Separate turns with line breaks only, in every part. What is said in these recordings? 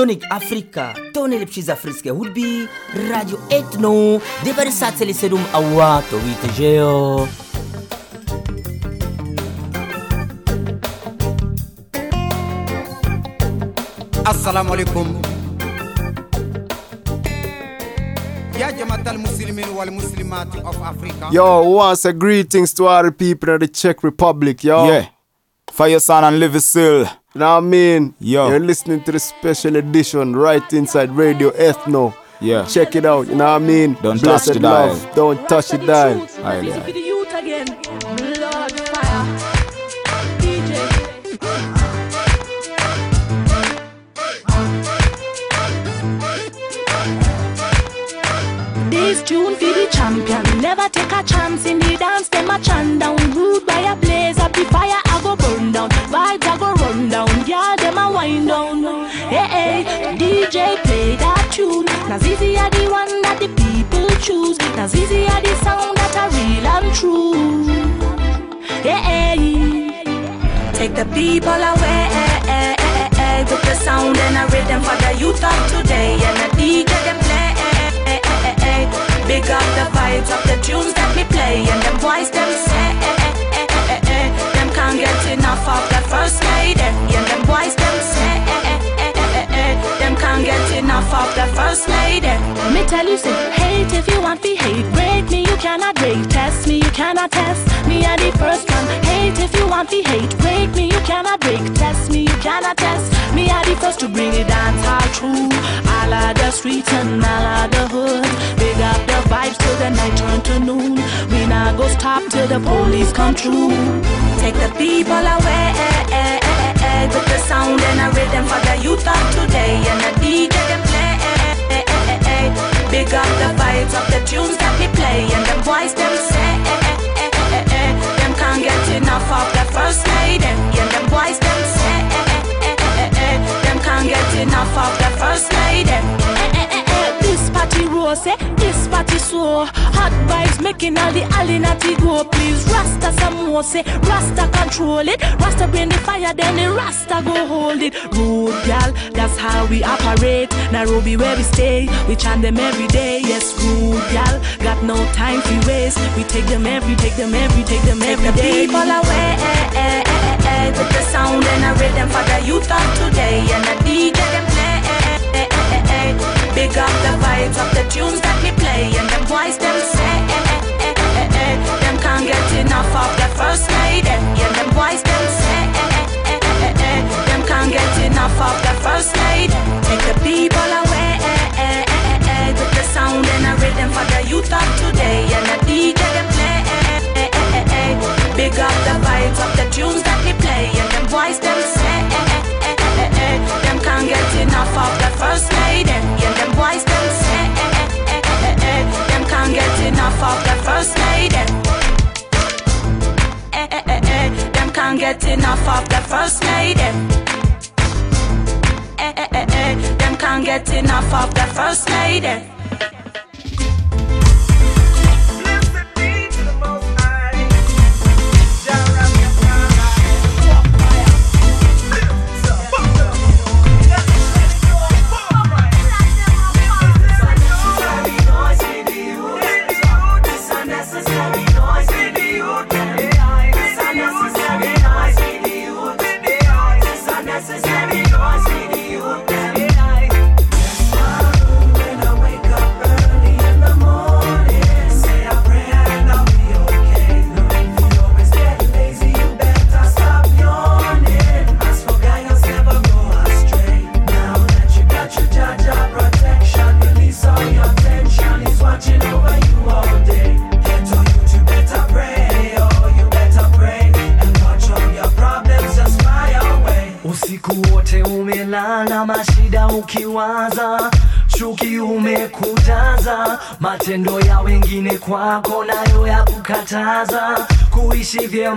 Sonic Africa. Tonele pshiza friske hudbi Radio Ethno. Devari satseli sedum awa to wite jeo
assalamu alaikum. Ya jamaatal muslimin wal of africa.
Yo, once a greetings to all the people of the Czech Republic, yo.
Yeah. Fireson and Levysill.
You know what I mean?
Yo.
You're listening to the special edition right inside Radio Ethno.
Yeah.
Check it out, you know what I mean?
Don't
Blessed
touch the dial.
love. Don't touch the dial.
Aye,
Busy the youth again. Blood fire. This tune for the champion. Never take a chance in the dance. Them a chant down. Rude by a blaze up the fire. Go burn down. Vibes I go run down. Yeah, them a wind down. Hey, hey, DJ play that tune. Nazizi are the one that the people choose. Nazizi are the sound that are real and true. Hey, hey. Take the people away with the sound and a rhythm for the youth of today. And the DJ them play. Big up the vibes of the tunes that we play. And them boys them say. Can't get enough of the first lady. And them boys. Them can't get enough of the first lady. Me tell you, say, hate if you want to hate. Break me, you cannot break. Test me, you cannot test. Me are the first one. Hate if you want to hate. Break me, you cannot break. Test me, you cannot test. Me are the first to bring it dance all true. All of the streets and all of the hood. Big up the vibes till the night turn to noon. We not go stop till the police come through. Take the people away with the sound and a rhythm for the youth of today. And the DJ them play. Big up the vibes of the tunes that we play. And them boys them say. Them can't get enough of the first lady. And them boys them say. Them can't get enough of the first lady. This party rose, eh? this party so. Hot vibes making all the alinati go. Please Rasta some more say Rasta control it. Rasta bring the fire then the Rasta go hold it. Rude gal, that's how we operate. Nairobi where we stay, we chant them every day. Yes, rude gal, got no time for waste. We take them every, take them every, take them every day. people away eh, eh, eh, with the sound and a rhythm for the youth of today. And the DJ them play Big up the vibes of the tunes that we play And them boys them say Them can't get enough of the first lady And them boys them say Them can't get enough of the first lady Take the people away With the sound and a rhythm for the youth of today And the DJ them play Big up the vibes of the tunes that we play And them boys them say Them can't get enough of the first lady And get enough of the first lady eh. Eh, eh, Them can't get enough of the first lady Them can't get enough of the first lady
she feel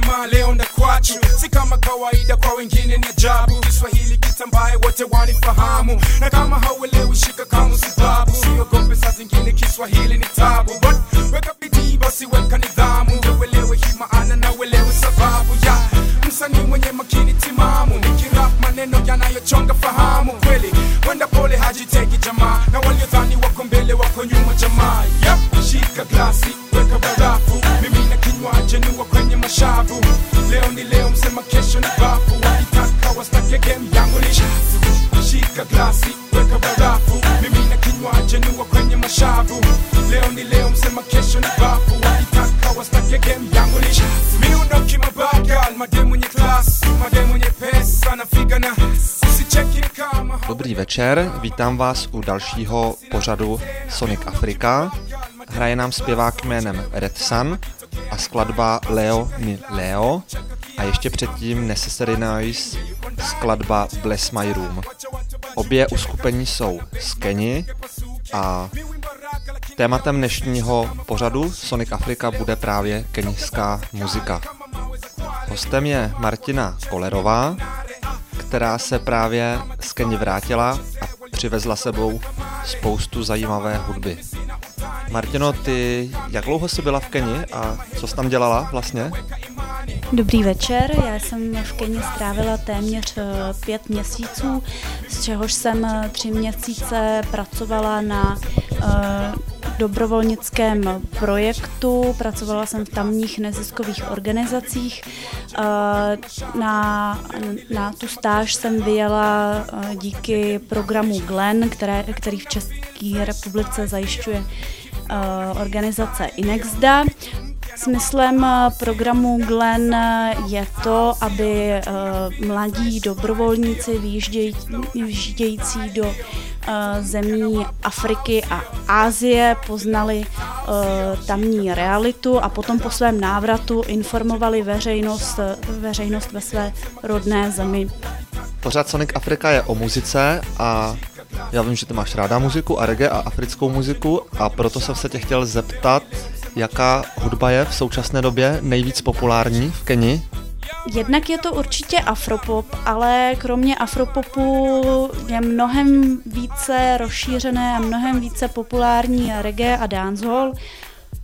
jamaa leo ndakwachu, si kama kawaida, kwa wengine ni ajabu. Kiswahili kitambaye wote wanifahamu, na kama hauelewi shika kamu sibabu, siogope saa zingine Kiswahili ni tabu, but weka bidii basi, weka nidhamu, uelewe hii maana na uelewe sababu ya msanii mwenye makini timamu, nikirap maneno yanayochonga fahamu, kweli wenda pole hajiteki jamaa, na waliodhani wako mbele wako nyuma jamaa.
Dobrý večer, vítám vás u dalšího pořadu Sonic Afrika. Hraje nám zpěvák jménem Red Sun a skladba Leo ni Leo a ještě předtím Necessary Noise skladba Bless My Room. Obě uskupení jsou z Keni a tématem dnešního pořadu Sonic Afrika bude právě keňská muzika. Hostem je Martina Kolerová, která se právě z Keni vrátila a přivezla sebou spoustu zajímavé hudby. Martino, ty jak dlouho jsi byla v Keni a co jsi tam dělala vlastně?
Dobrý večer, já jsem v Keni strávila téměř eh, pět měsíců, z čehož jsem eh, tři měsíce pracovala na eh, dobrovolnickém projektu, pracovala jsem v tamních neziskových organizacích. Na, na tu stáž jsem vyjela díky programu GLEN, které, který v České republice zajišťuje Eh, organizace Inexda. Smyslem eh, programu Glen eh, je to, aby mladí dobrovolníci vyjíždějící do zemí Afriky a Ázie poznali tamní realitu a potom po svém návratu informovali veřejnost, veřejnost ve své rodné zemi.
Pořád Sonic Afrika je o muzice a já vím, že ty máš ráda muziku a reggae a africkou muziku a proto jsem se tě chtěl zeptat, jaká hudba je v současné době nejvíc populární v Keni?
Jednak je to určitě afropop, ale kromě afropopu je mnohem více rozšířené a mnohem více populární reggae a dancehall.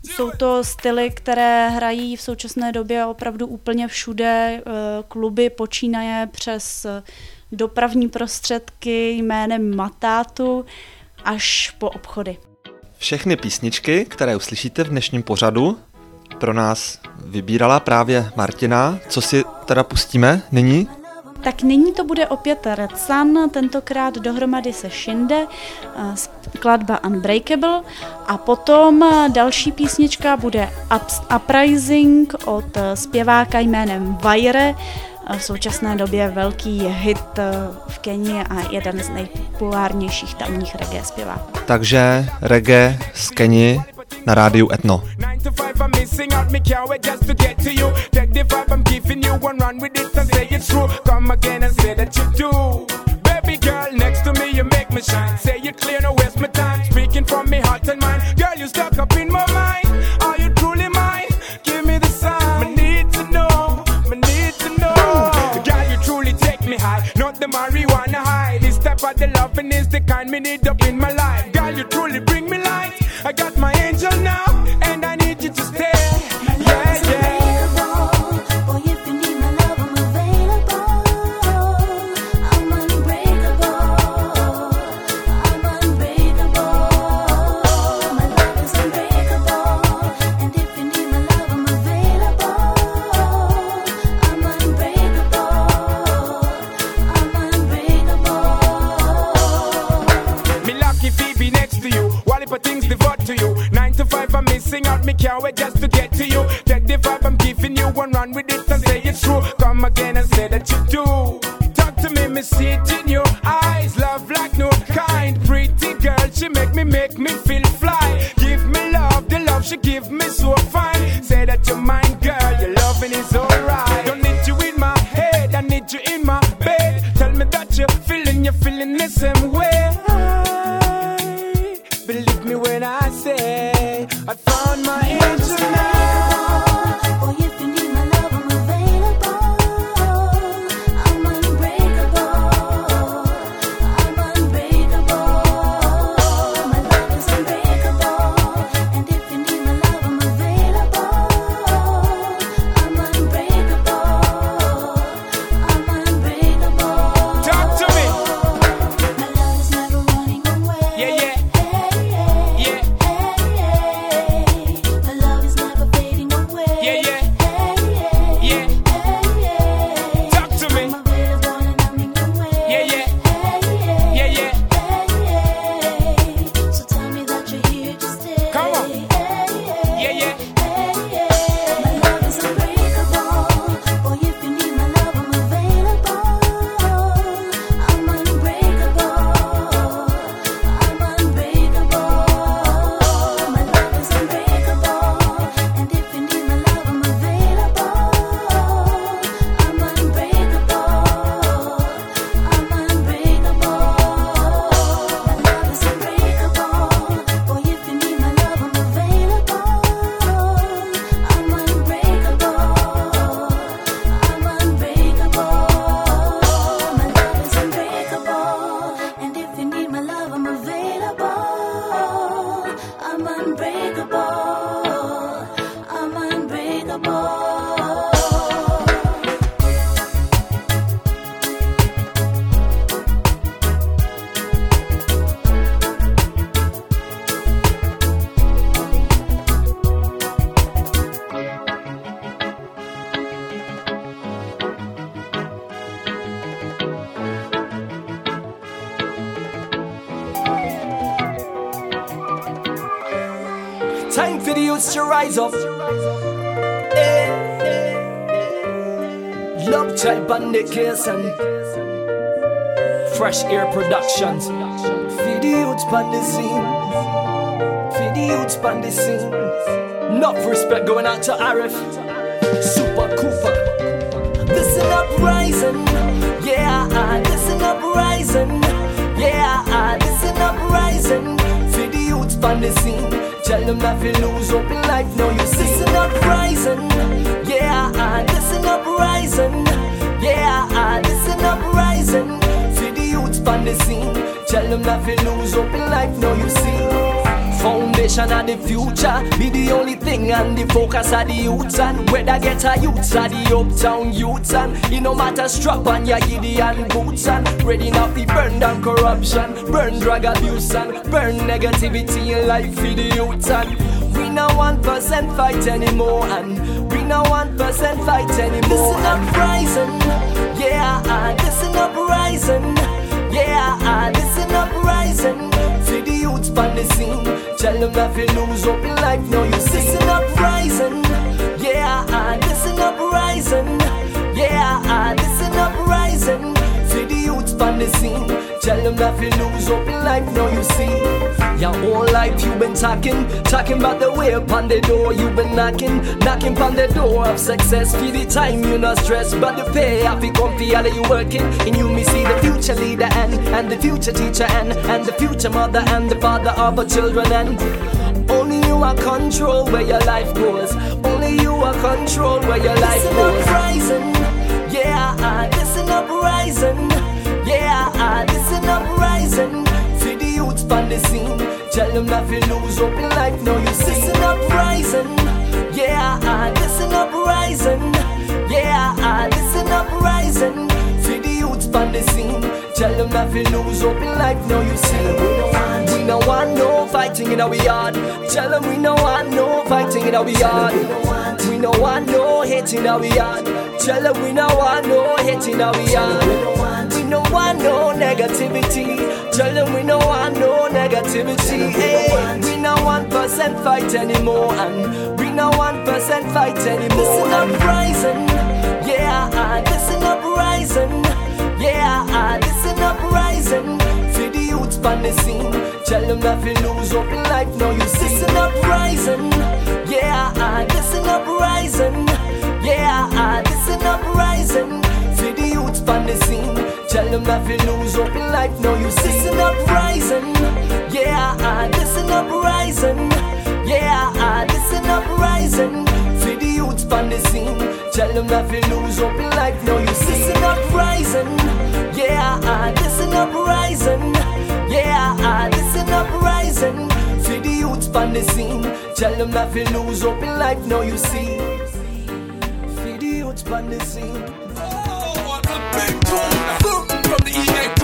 Jsou to styly, které hrají v současné době opravdu úplně všude. Eh, kluby počínaje přes dopravní prostředky jménem Matátu až po obchody.
Všechny písničky, které uslyšíte v dnešním pořadu, pro nás vybírala právě Martina. Co si teda pustíme nyní?
Tak nyní to bude opět Red Sun, tentokrát dohromady se Shinde, eh, skladba Unbreakable a potom eh, další písnička bude Uprising od eh, zpěváka jménem Vajre, v současné době velký hit v Keni a jeden z nejpopulárnějších tamních reggae zpěváků.
Takže reggae z Keni na rádiu Etno. Baby girl next to me, you make me shine. Say it clear, no waste my time. Speaking from me heart and mind. Girl, you stuck up in need up in my life. Girl, you truly
rise up. Hey, hey. Love Child Bandication. Fresh Air Productions. Feed the youths pan the scene. Feed the youths pan the scene. Enough respect going out to Arif. Super Cooper. Listen up, rising. Yeah, listen up, rising. Yeah on the scene. Tell them not to lose hope in life. No, you see, this is uprising. Yeah, this is uprising. Yeah, this is uprising. Feed the youths on the scene. Tell them not to lose hope in life. No, you see. Foundation of the future. Be the only thing and the focus of the youths and whether get a youths or the uptown youths and it no matter strap on your Gideon boots. And ready now to burn down corruption, burn drug abuse and burn negativity in life for the youths and we no one percent fight anymore. And we no one percent fight anymore. Listen up, rising, yeah, uh, listen up, rising, yeah, I listen up, rising. For the youths on the scene, tell them not to lose hope in life. No, you see, listen up, rising, yeah, listen up, rising, yeah, up. For on the scene, tell them not to lose hope in life. now you see. Your whole life you been talking, talking about the way upon the door you been knocking, knocking upon the door of success. For the time you're not stressed, but the pay to come for all you working. And you me see the future leader and and the future teacher and and the future mother and the father of our children and. Only you are control where your life goes. Only you are control where your life listen goes. Up, rising, yeah, uh, listen up, rising, yeah, listen up, rising. For the youths on the scene, tell them not to lose in life. No, you see. listen up, rising, yeah, I listen up, rising, yeah, listen up, rising. For the youths on the scene, tell them not to lose in life. No, you see. We no want we don't want no fighting in our yard. Tell them we no want no fighting in our yard. Hate in our yard. Tell them we no want no hate in our yard. We no want no negativity. Tell them we no want no negativity. Hey, we no one percent fight anymore, and we no one percent fight anymore. Listen up, rising. Yeah, ah, listen up, rising. Yeah, ah, listen up, rising. For the youths on the scene, tell them not to lose hope in life. No, you see. Listen up, rising. Yeah, I listen up, rising. Yeah, listen up, rising. For the youths on the scene, tell them not to lose hope in life. No, you see. Listen up, rising. Yeah, I listen up, rising. Yeah, listen up, rising. For the youths on the scene, tell them not to lose hope in life. No, you see. Listen up, rising. Yeah, listen up, rising. Yeah, listen up, rising. For the youths on the scene, tell them not to lose hope in life. No, you see. For the youths on the scene.
Oh, what a big tune from the EA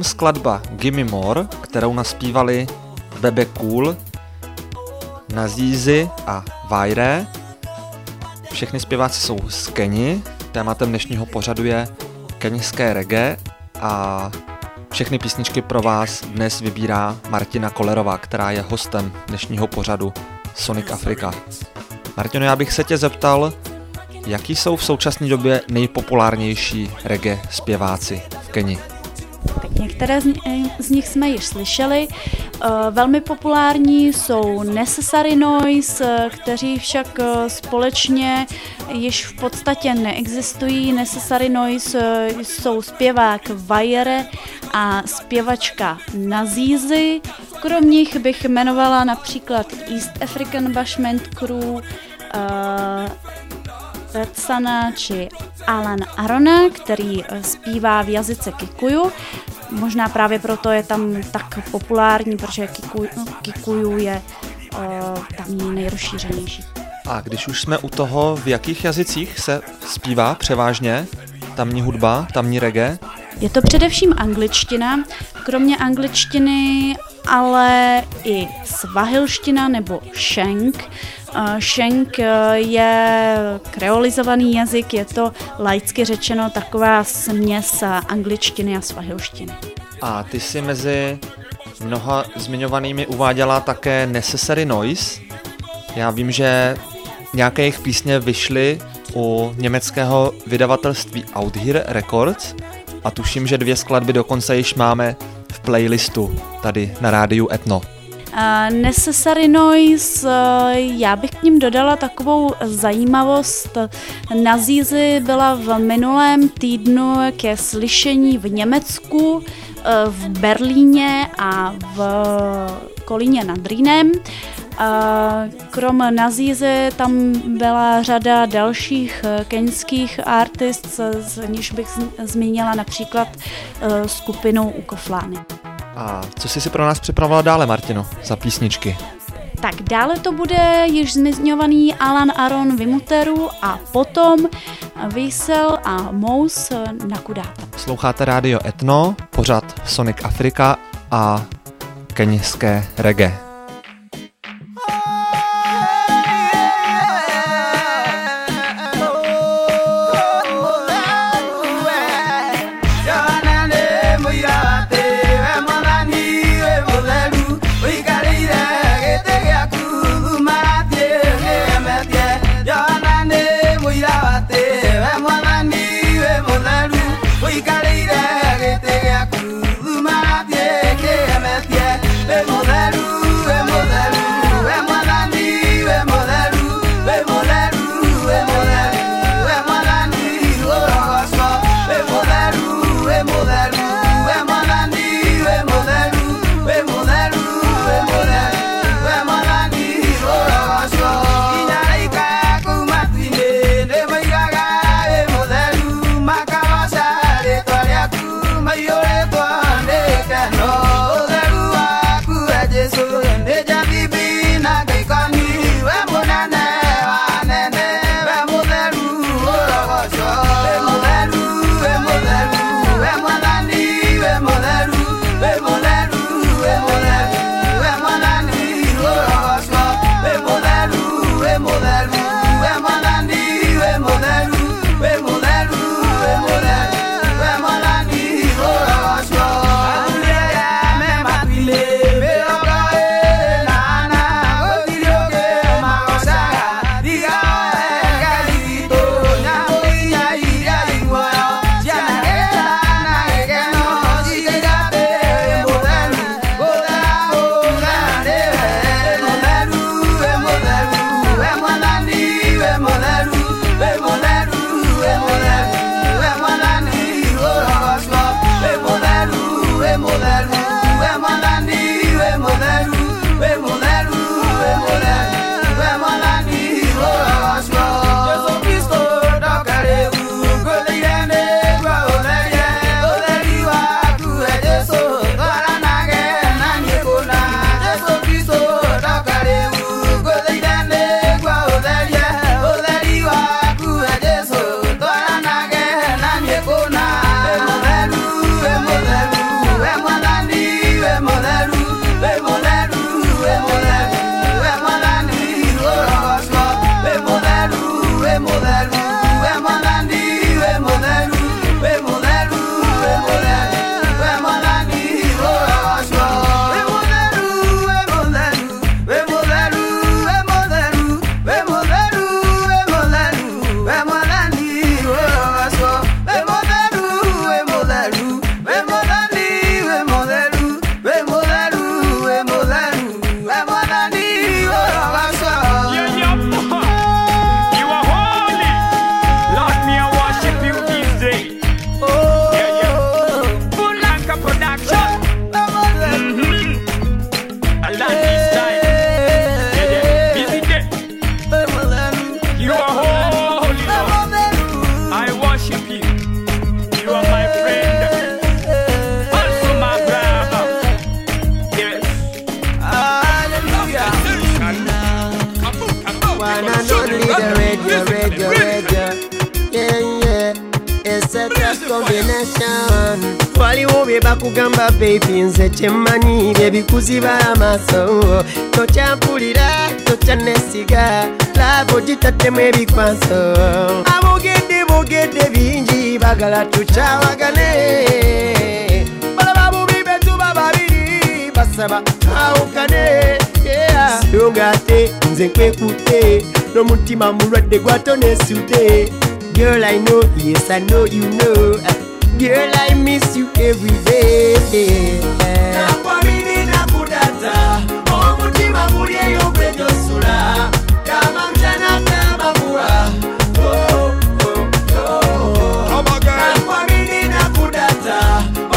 nám skladba Gimme More, kterou naspívali Bebe Cool, Nazízy a Vajre. Všechny zpěváci jsou z Keni, tématem dnešního pořadu je keňské reggae a všechny písničky pro vás dnes vybírá Martina Kolerová, která je hostem dnešního pořadu Sonic Africa. Martino, já bych se tě zeptal, jaký jsou v současné době nejpopulárnější reggae zpěváci v Keni?
Některé z, nich jsme již slyšeli. Eh, velmi populární jsou Necessary Noise, kteří však eh, společně již v podstatě neexistují. Necessary Noise eh, jsou zpěvák Vajere a zpěvačka Nazízy. Krom nich bych jmenovala například East African Bashment Crew, Retsana či Alan Arona, který zpívá v jazyce Kikuyu. Možná právě proto je tam tak populární, protože Kikuyu, Kikuyu je uh, tam nejrozšířenější.
A když už jsme u toho, v jakých jazycích se zpívá převážně tamní hudba, tamní reggae?
Je to především angličtina, kromě angličtiny ale i svahilština nebo šenk. Šenk eh, je kreolizovaný jazyk, je to laicky řečeno taková směs angličtiny a svahilštiny.
A ty si mezi mnoha zmiňovanými uváděla také Necessary Noise. Já vím, že nějaké jejich písně vyšly u německého vydavatelství Outhere Records a tuším, že dvě skladby dokonce již máme v playlistu tady na rádiu Etno.
Necessary Noise, uh, já bych k ním dodala takovou zajímavost. Nazízy byla v minulém týdnu ke slyšení v Německu, uh, v Berlíně a v Kolíně nad Rýnem. Krom Nazízy tam byla řada dalších keňských artist, z níž bych zmínila například skupinu Ukoflány.
A co jsi si pro nás připravila dále, Martino, za písničky?
Tak dále to bude již zmiňovaný Alan Aron Vimuteru a potom Vysel a Mous na Kudáta.
Sloucháte rádio Etno, pořad Sonic Afrika a keňské reggae.
Bye bakugamba bebi nze kyemmanyi byebikuzibala amaaso. Tokyampulira tokyanesiga laabo gitattemu ebikwaso abogedde bogedde bingi bagala tukyawagane. Balaba bubi betuba babiri basaba awukane. Songa ate nze nkwekutte n'omutima mulwadde gwatonesute Girl, I know, yes, I know you know. Girl, I miss you every day.
Nakwamini nakudaza, omutima guli eyo gwe gyosula, kama mjana kama kula. Oh, oh, oh. Nakwamini nakudaza,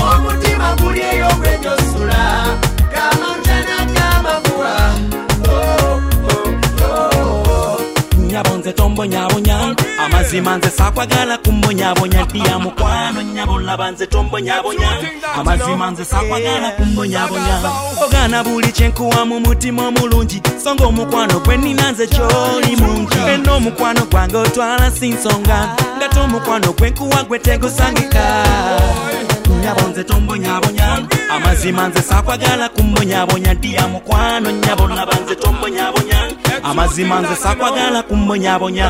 omutima guli eyo gwe gyosula, kama mjana kama kula.
Nyabonze tombo nyabonze. Amazima nze sakwagala kumbonyabonya ddiya mukwano nyabo laba nze tombonyabonya amazima nze sakwagala kumbonyabonya ogaana buli kyenkuwa mu mutima omulungi so nga omukwano gwe nina nze kyoli mungi. Eno omukwano gwange otwala si nsonga nga tomukwano gwe nkuwa gwe tegusangika. Nyabo nze tombonyabonya amazima nze sakwagala kumbonyabonya ddiya mukwano nyabo laba nze tombonyabonya amazima nze sakwagala kumbonyabonya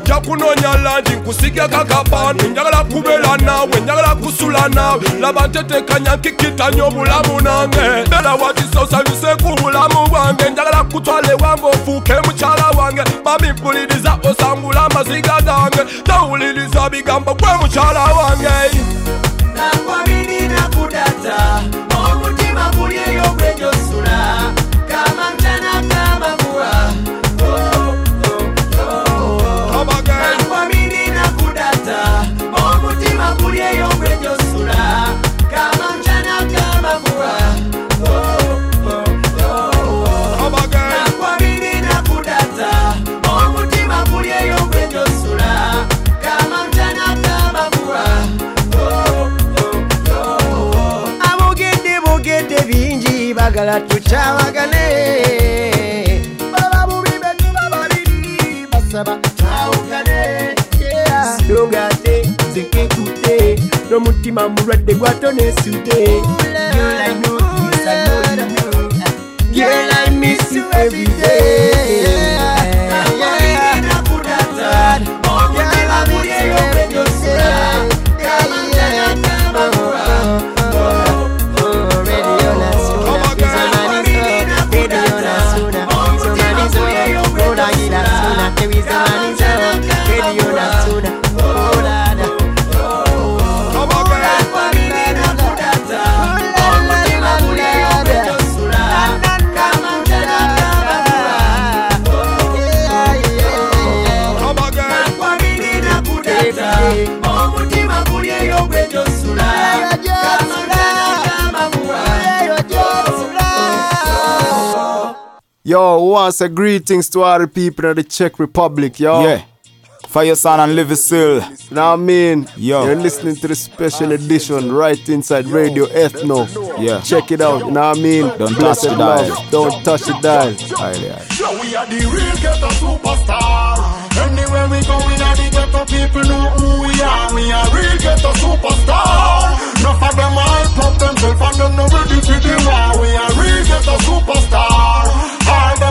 kyakunoonya langi nkusige kakapanu. Njagala kubeera naawe njagala kusula naawe laba ntetekanya nkikitanya obulamu nange. Beera watisa osabise ku bulamu bwange njagala kutwala ewange ofuuke mukyala wange. Mami mpuliriza osangula amaziga gange. Tawuliriza bigambo gwe mukyala wange.
N'omutima mulwadde gwatonesute Girl, I know, yes, I know you know. Girl, I miss you every day.
Yo, once a greetings to all the people of the Czech Republic, yo.
Yeah. Fireson and Levysill.
Now I mean,
Yo.
you're listening to the special edition right inside Radio Ethno.
Yeah.
Check it out, you know what I mean?
Don't touch
Blessed
the dial.
Don't touch the dial.
Aye, aye.
We are the real ghetto superstar. Anywhere we go, we are the ghetto people know who we are. We are real ghetto superstar. Enough of them all pop themselves and them no ready for the war. We are real ghetto superstar.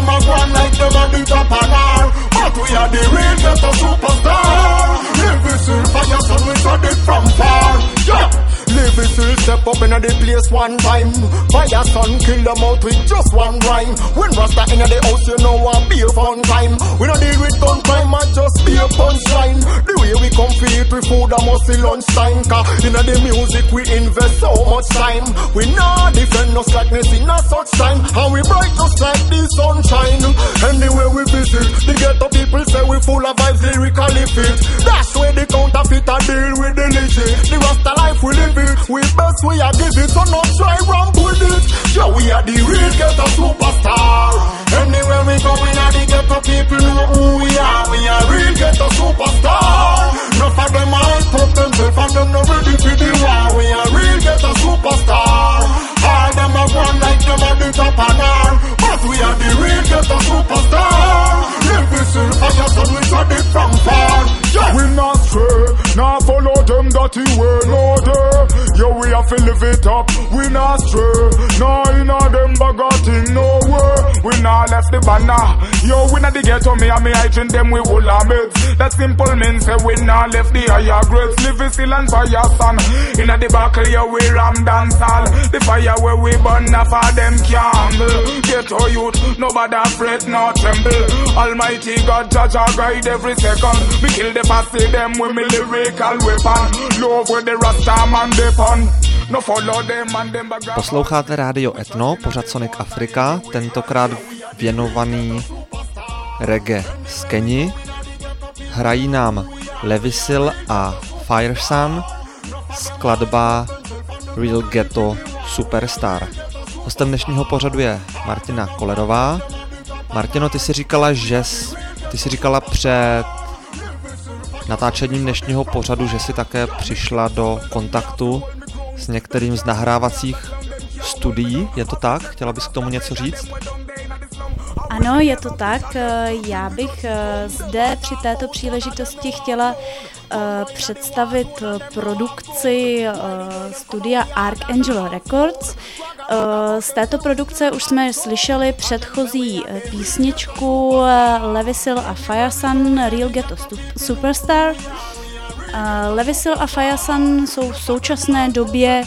Are gone like them are the top and all. But we are the real ghetto superstar. Live with still fire, son, we got it from far. Yeah. Live it still step up in the place one time. Fire son kill them out with just one rhyme. When Rasta in the house, you know what be a fun time. We don't deal with gun crime, and just be a punchline. The way we it, we food a musty lunchtime. Cause in the music we invest so much time. We not defend no slackness in a such time. And we bright just like the sunshine. Anywhere we visit, the ghetto people say we full of vibes, lyrically fit. That's where the counterfeit a deal with the legit. The Rasta life we live
with it, We best we are give it, so not try ramp with it. Yeah, we are the real ghetto superstar. Anywhere we go, we are the ghetto people know who we are. We are real ghetto superstar. Enough of them all put themselves and them not ready for the war. We are real ghetto superstar. All them a run like them at the top and all. But we are the real ghetto superstar. This in fire, so we got it from far. Yeah. We not stray, not follow them dirty way, no day. Yo, we have to live it up. We not stray, no inna them bagating no way. We not left the banner. Yo, we not the ghetto, me and me hygiene them we will meds. That simple mean say we not left the higher grades. Live still and fire son. Inna the buckle, yo, we ram dance all. The fire where we burn, now for them candle. Ghetto youth, nobody afraid, no tremble. Almighty God, judge our guide every second. We kill the posse them with me lyrical weapon. Love with the rasta man they No
Posloucháte rádio Etno, pořad Sonic Afrika, tentokrát věnovaný reggae z Keni. Hrají nám Levisil a Firesun, skladba Real Ghetto Superstar. Hostem dnešního pořadu je Martina Kolerová. Martino, ty si říkala, že jsi, ty si říkala před natáčením dnešního pořadu, že si také přišla do kontaktu s některým z nahrávacích studií. Je to tak? Chtěla bys k tomu něco říct?
Ano, je to tak. Já bych eh, zde při této příležitosti chtěla představit eh, produkci eh, studia Archangel Records. Eh, Z této produkce už jsme slyšeli předchozí písničku Levisil a Firesun Real Ghetto Superstar. Levisil a Firesun jsou v současné době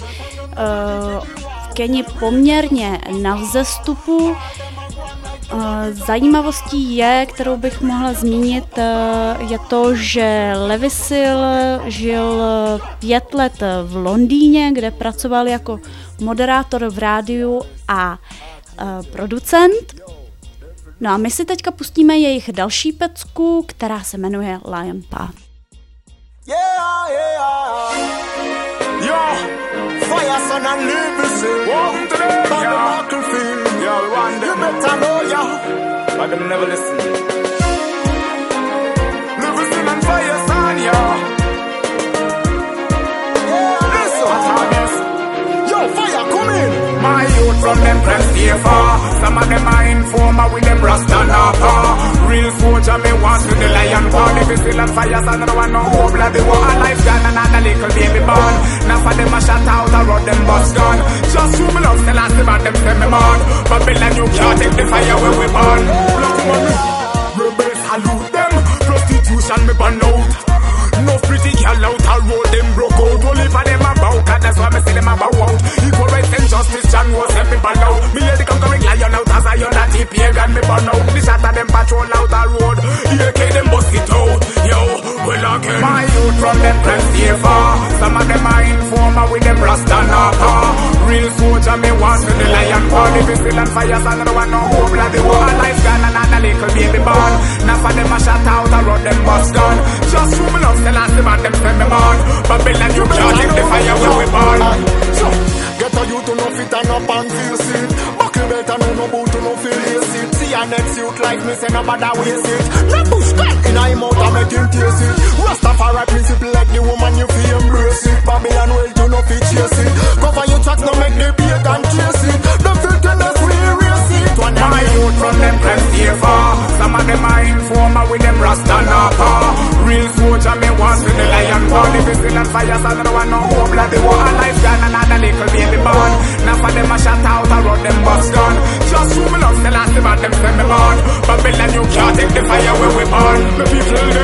v Keni poměrně na vzestupu. Eh, Zajímavostí je, kterou bych mohla zmínit, eh, je to, že Levisil žil pět let v Londýně, kde pracoval jako moderátor v rádiu a eh, producent. No a my si teďka pustíme jejich další pecku, která se jmenuje Lion Path.
Yeah, yeah. Yo, fire son and live But them never listen. This and fire son, yeah. My youth from them can stay far. Some of them are informer with them rasta napa. Real soldier, me want to the lion paw. If you still on fire, so another one no hope. Bloody war, a life gone, another little baby born. Now for them a shot out, I run them bus gun. Just who me love, still ask about them, send me on. Babylon, you can't take the fire when we burn. Look, mommy. Rebels salute them. Prostitution, me burn out. No pretty girl out a road, them broke out. Only for them about, and that's why me see them about out. Equal rights and justice, John was me burn out. Me hear the conquering lion out as I on that pagan me burn out. The shot of them patrol out the road. AK them bust it out. Yo, well again. My youth from them can stay far. Some of them are informer with them rasta napa. Real soldier, me want to the lion paw. If you still on fire, so another one no hope. Bloody war, a life gone, and another little baby born. Now for them a shot out, I run them bus gun. Just who me love, still ask about them, send me on. Babylon, you can't the fire when we burn. So, get a you to no fit and up and feel it. Buckle and no no boot to no feel it. See a next youth like me, say no bother waste it. No push back in a him out and make him taste it. Rastafari principle like the woman you feel embrace it. Babylon well you no fit chase it. Cover your tracks, no make the beat and chase it. One my youth from them stay far. Some of them are informer with them rasta napa. Real soldier me want to the lion paw. If you still on fire, so another one no hope. Bloody war, a life gone, another little baby born. Now for them a shot out, I run them bus gun. Just who me love, still ask about them, send me on. Babylon, you can't take the fire when we burn. The people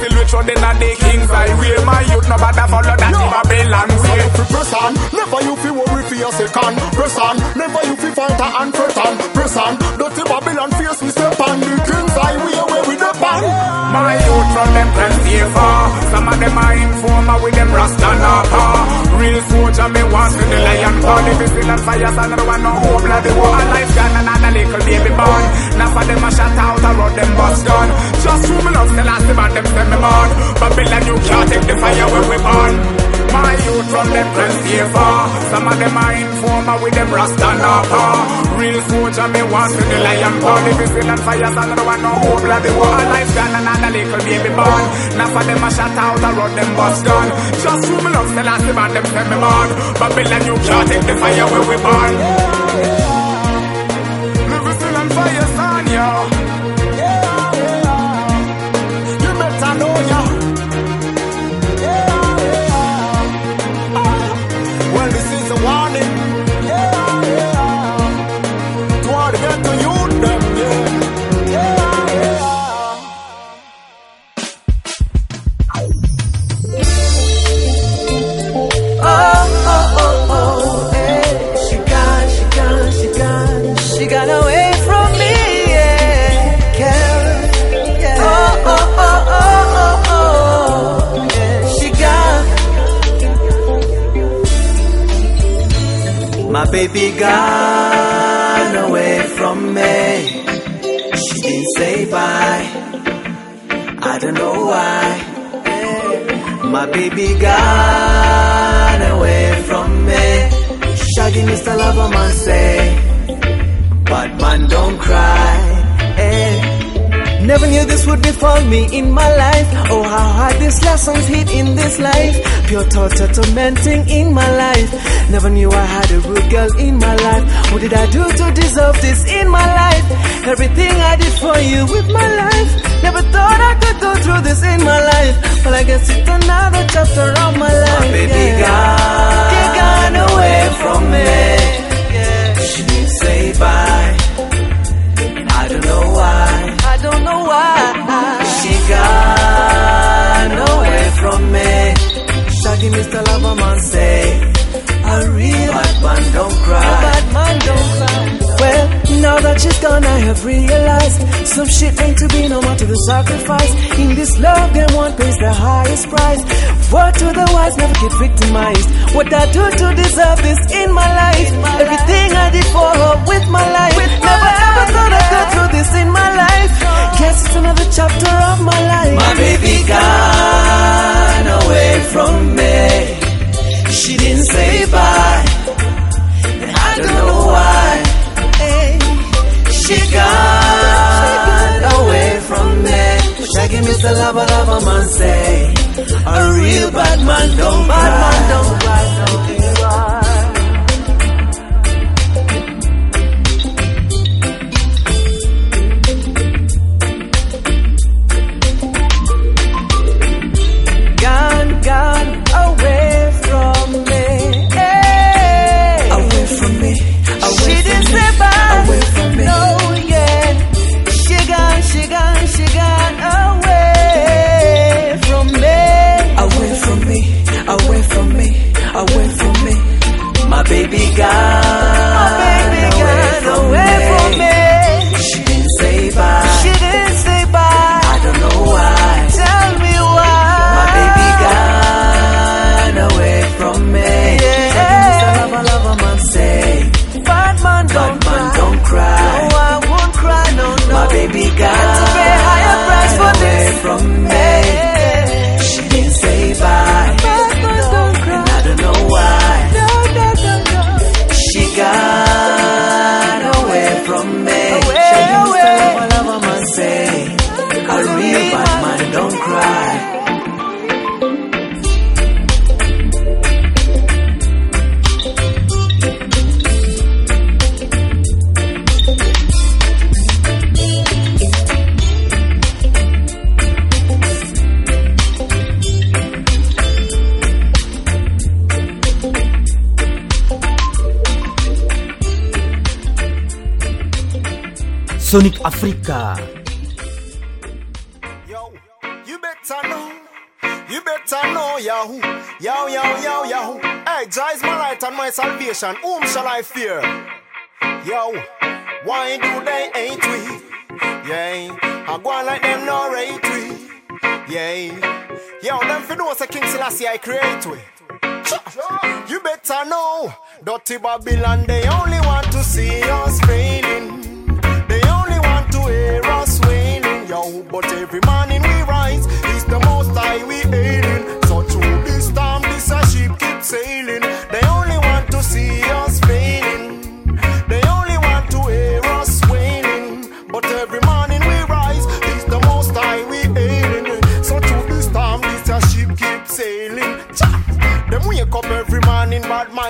still rich on the the king's I highway. My youth no bother follow that no. Babylon way. So press on, never you feel worry for your second. Press on, never you feel fight and fret on. Press on, dirty Babylon face we step on the king's highway where we depend. My youth from them can stay far. Some of them are informer with them rasta napa real soldier, me was with the lion born. If it's still on fire, son, no one no hope, like the war life gone, and a little baby born. Now for them a shot out, I run them bus gun. Just true, me love, the last about them, them me born. Babylon, you can't take the fire when we born. My youth from them plenty far. Some of them are informer with them rasta napa. Real soldier me want to the lion born. If you feel on fire, don't want no hope Bloody the war. Life done and another little baby born. Now for them a shot out, I run them bus gun. Just who me love, the last man them send me born. Babylon, you can't take the fire where we born.
My baby gone away from me. She didn't say bye. I don't know why. My baby gone away from me. Shaggy Mr. Loverman say, but man don't cry. eh. Never knew this would befall me in my life. Oh, how hard these lessons hit in this life. Pure torture tormenting in my life. Never knew I had a good girl in my life. What did I do to deserve this in my life? Everything I did for you with my life. Never thought I could go through this in my life. Well, I guess it's another chapter of my life. My baby
yeah.
gone, gone away from me. She didn't say bye. I don't know why. I don't know why. She gone Shaggy Mr. Loverman say, a real bad man don't cry. A bad man don't cry. Well, now that she's gone, I have realized some shit ain't to be no more to the sacrifice. In this love, then one pays the highest price. Word to the wise, never get victimized. What I do to deserve this in my life? Everything I did for her with my life. never ever thought I'd go through this in my life. Guess it's another chapter of my life. My baby gone away from me. She didn't say bye. And I don't know why. She gone away from me. Shaggy Mr. Lava Lava man say, a real bad man don't bad man. Don't cry.
Sonic Africa.
Yo, you better know, you better know, Yahoo, Yahoo, Yahoo, Yahoo. Hey, Jah is my light and my salvation. Whom shall I fear? Yo, why do they hate we? Yeah, I go on like them no rate we. Yeah, yo, them fi know say King Selassie I create we. You better know, dirty Babylon, they only want to see us failing.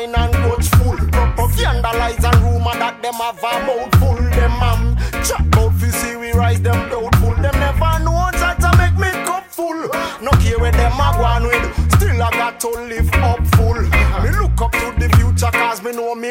wine and watch full. Propaganda lies and rumor that them have a mouthful. Them am chat out fi see we rise them doubtful. Them never know how to make me cup full. No care where them a gone with, still I got to live up full. Me look up to the future cause me know me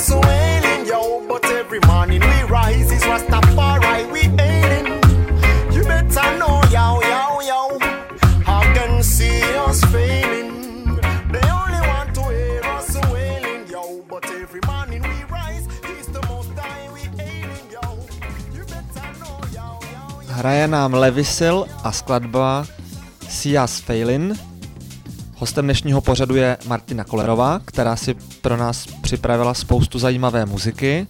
us wailing, yo. But every morning we rise, is Rastafari we ailing. You better know, yo, yo, yo. I can see us failing. They only want to hear us wailing, yo. But every morning we rise, is the most high we ailing, yo. You better know, yo, yo.
Hraje nám Levysill a skladba us failing Hostem dnešního pořadu je Martina Kolerová, která si pro nás připravila spoustu zajímavé muziky.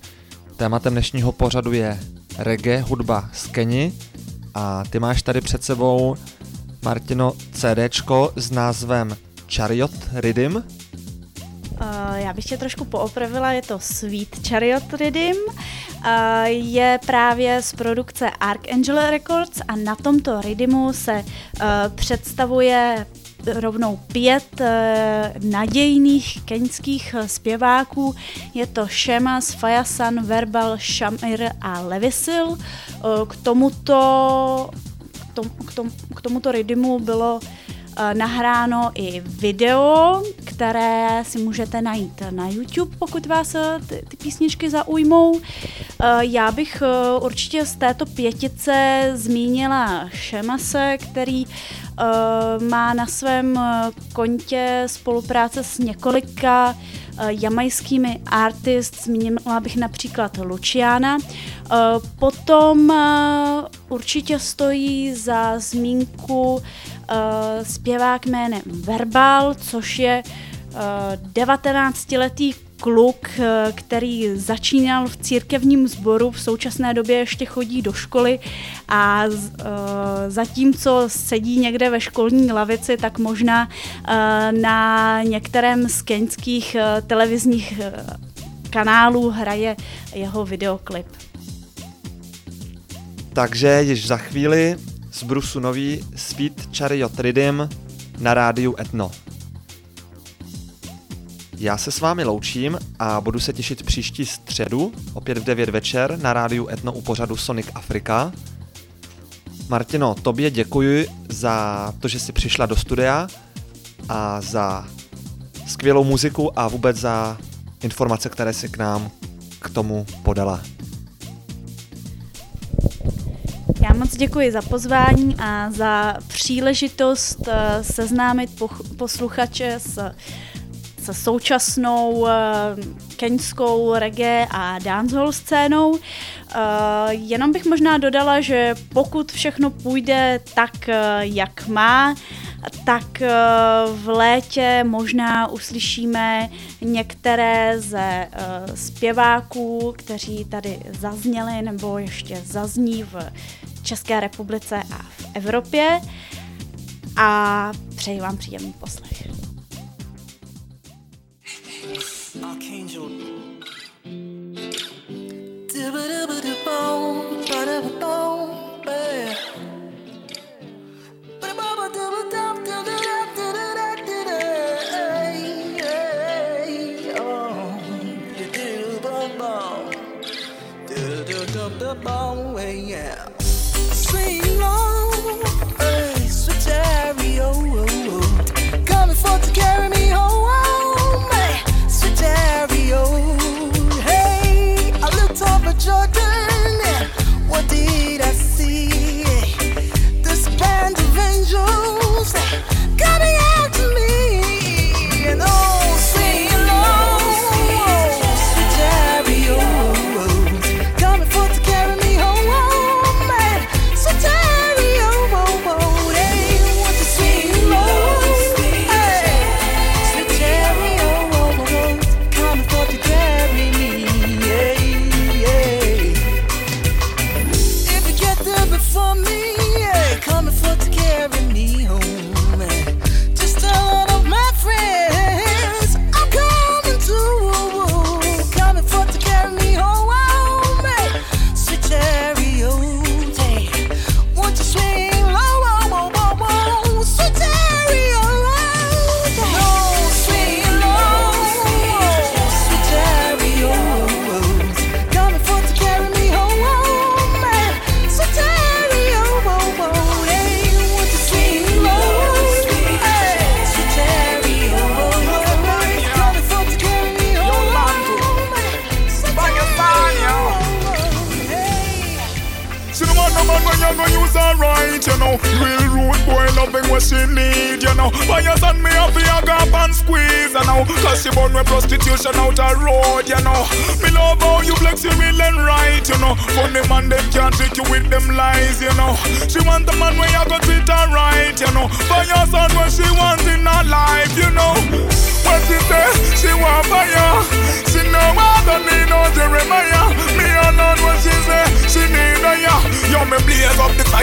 Tématem dnešního pořadu je reggae, hudba z Keni a ty máš tady před sebou Martino CDčko s názvem Chariot Rhythm.
Uh, já bych tě trošku poopravila, je to Sweet Chariot Rhythm. Uh, je právě z produkce Archangel Records a na tomto rhythmu se uh, představuje rovnou pět eh, nadějných keňských eh, zpěváků. Je to Shema, Fayasan, Verbal, Shamir a Levisil. Eh, k tomuto, k, tom, k, tom, k tomuto rydimu bylo nahráno i video, které si můžete najít na YouTube, pokud vás ty, ty písničky zaujmou. Já bych určitě z této pětice zmínila Šemase, který Eh, má na svém eh, kontě spolupráce s několika eh, jamajskými artist, zmínila bych například Luciana. Potom určitě stojí za zmínku zpěvák jménem Verbal, což je 19-letý
kluk, eh, který začínal v církevním sboru, v současné době ještě chodí do školy a uh, zatímco sedí někde ve školní lavici, tak možná uh, na některém z keňských televizních kanálů hraje jeho videoklip.
Takže již za chvíli z Brusu nový Sweet Chariot Rhythm na rádiu Etno. Já se s vámi loučím a budu se těšit příští středu, opět v 9 večer na rádiu Etno u pořadu Sonic Afrika. Martino, tobě děkuji za to, že jsi přišla do studia a za skvělou muziku a vůbec za informace, které si k nám k tomu podala.
Já moc děkuji za pozvání a za příležitost eh, seznámit posluchače s se současnou uh, keňskou reggae a dancehall scénou. Uh, jenom bych možná dodala, že pokud všechno půjde tak, uh, jak má, tak v létě možná uslyšíme některé ze zpěváků, kteří tady zazněli nebo ještě zazní v České republice a v Evropě. A přeji vám příjemný poslech. Archangel. Swing low, hey, stereo,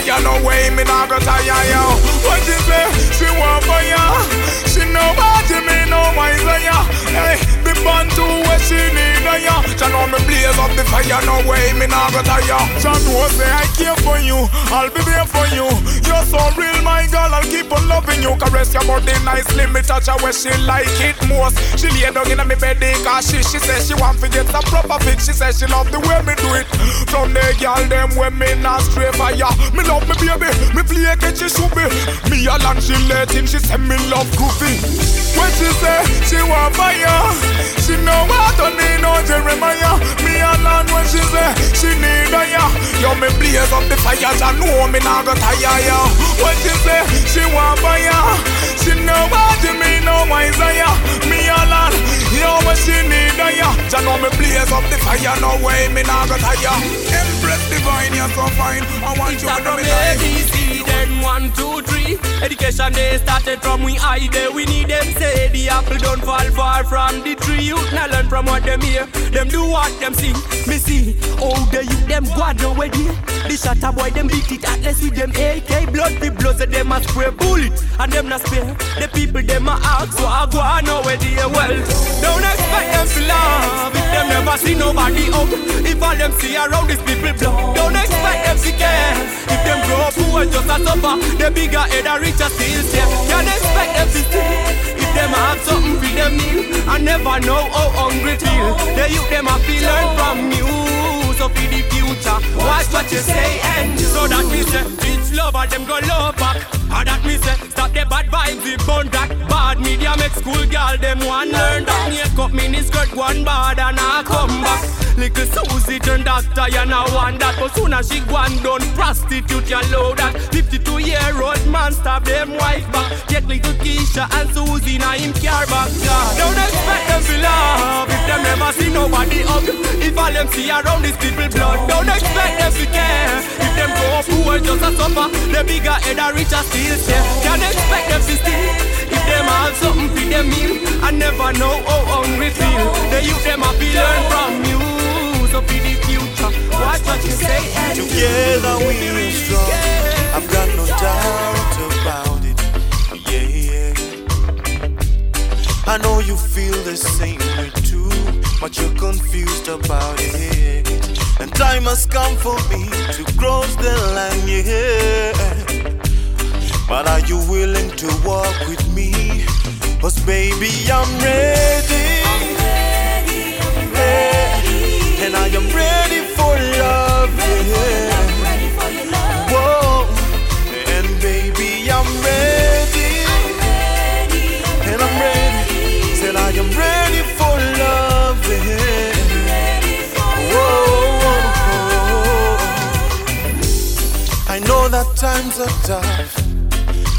the no way, me not go tire, yo. What she say, she want fire. She know you mean, no wiser, ya. Hey, the band too, where she need a ya. She know me blaze up the fire, no way, me not go tire. She know say I care for you, I'll be there for you. You're so real, my girl, I'll keep on loving you. Caress your body nicely, me touch her where she like it most. She lay down in me bed, cause she, she says she want to get some proper fix. She says she love the way me do it. From the girl, them when me not stray fire. Me love me baby, me play catch she be. Me a land she let in, she say me love groovy. When she say she want fire, she know I don't need no Jeremiah. Me a land when she say she need a ya. Yo me blaze up the fire, I know me not go tire ya. When she say she want fire, she know you mean no wiser ya. Me a yo when she need a ya. you know me blaze up the fire. No way, me nah go tire. Empress divine, you're so fine. I want you to know me.
ABC, then one, two, three. Education they started from we high there. We need them say the apple don't fall far from the tree. You now learn from what them hear. Them do what them see. Me see. Oh, the youth them go nowhere there. The shatter boy them beat it atlas with them AK blood. The blood say them a spray bullet and them not spare. The people them a ask so I go nowhere there. Well, don't expect them to love if them never see nobody up. If all them see around these people blood, don't expect them to care. If them grow up poor just a suffer, the bigger head a richer still stay. Can't expect them to stay. If them have something for them meal, I never know how hungry feel. The youth them a feel learn from you. So for the future, watch what you say and so that me say, bitch lover them go love back. Or that me say, stop the bad vibes, the bun that bad media make school girl them one learn that. Make up mini skirt one bad and I come back. Little Susie turn doctor, you know want that. But soon as she gone done prostitute, you know that. 52 year old man stab them wife back. Get little Keisha and Susie now him care back. God. Don't expect them to love if them never see nobody up. If all them see around these people blood, don't expect them to care. If them go up poor just a suffer, the bigger head a richer Can't expect them to. If them have something for them meal, I never know how hungry feel. The youth them a be learn from you. So the future, watch what you say and.
Together we are strong. I've got no doubt about it. Yeah, yeah. I know you feel the same way too, but you're confused about it. And time has come for me to cross the line, yeah. But are you willing to walk with me? Cause baby, I'm ready. Yeah. And I am ready for love. Yeah. Whoa. And baby, I'm ready. And I'm ready. Said I am ready for love. Yeah. I know that times are tough.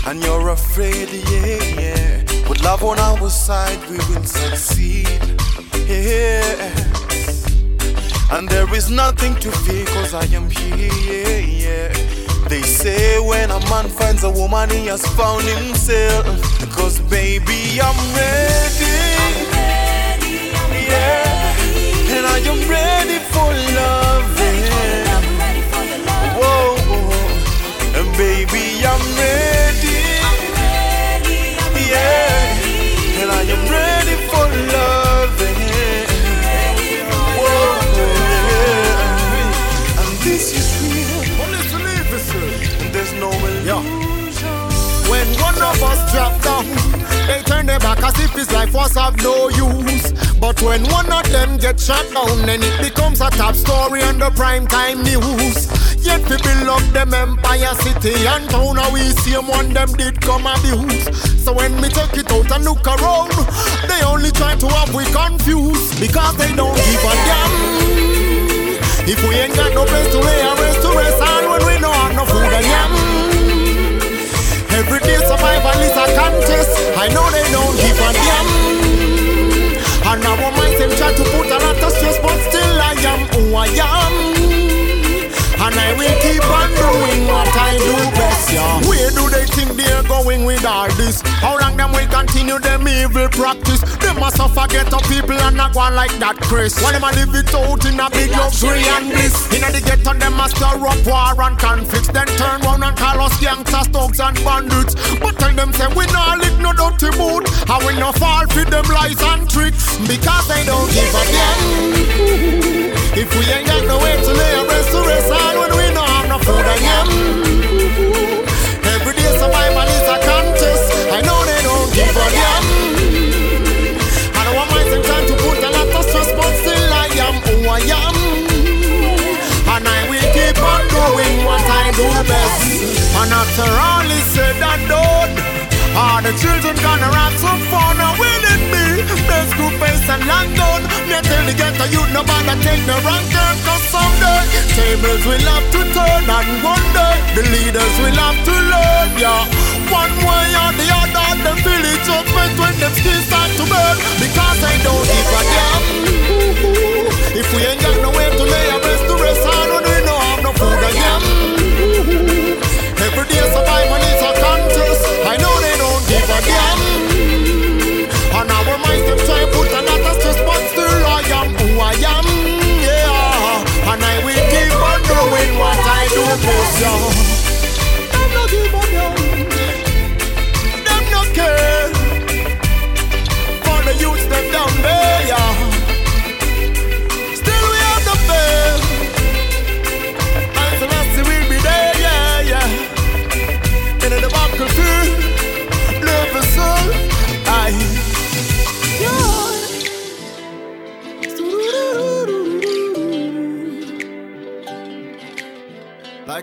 And you're afraid, yeah, yeah. With love on our side, we will succeed. Yeah. And there is nothing to fear, cause I am here, yeah, yeah. They say when a man finds a woman, he has found himself. Cause baby, I'm ready.
Down, then it becomes a top story on the prime time news. Yet we build up them empire city and town, how we see 'em one them did come abuse. So when me take it out and look around, they only try to have we confused because they don't give a damn. If we ain't got no place to lay our rest to rest, and when we no have no food and yam. Every day survival is a contest. I know they don't give a damn. And our minds them try to put a lot of stress, but still I am who I am. And I will keep on doing what I do best, yeah. Where do they think they're going with all this? How long them will continue them evil practice? They must suffer get up people and not go like that, Chris. When them a live it out in a big luxury and bliss. In a the ghetto, them must up war and conflicts. Then turn round and call us gangsters, thugs and bandits. But tell them say we not lick no dirty mood. And we no fall for them lies and tricks. Because they don't give a damn. If we ain't got no way to lay a rest to rest on when we no have no food yam. Every day survival is a contest. I know they don't give a damn. I don't want myself trying to put a lot of stress, but still I am who I am. And I will keep on doing what I do best. And after all is said and done, all the children gonna have some fun. Face and person London. Me tell the ghetto youth no bother take the wrong turn. Cause someday tables will have to turn and one day the leaders will have to learn. Yeah, one way or the other, the village up when them skin start to burn. Because I don't give a damn. If we ain't got nowhere to lay our best to rest on when we no have no food again. Every day survival is a contest. I know they don't give a damn them try put another stress, but still I am who I am, yeah. And I will keep on doing what I do, cause yeah. Them no give a damn, them no care. For the youth, them down there.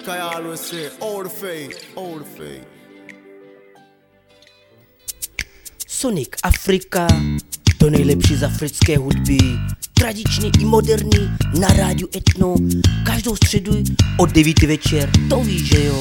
Like I always say, the faith, the faith.
Sonic Afrika, to nejlepší z africké hudby, tradiční i moderní, na rádiu Etno, každou středu od 9 večer, to víš, že jo.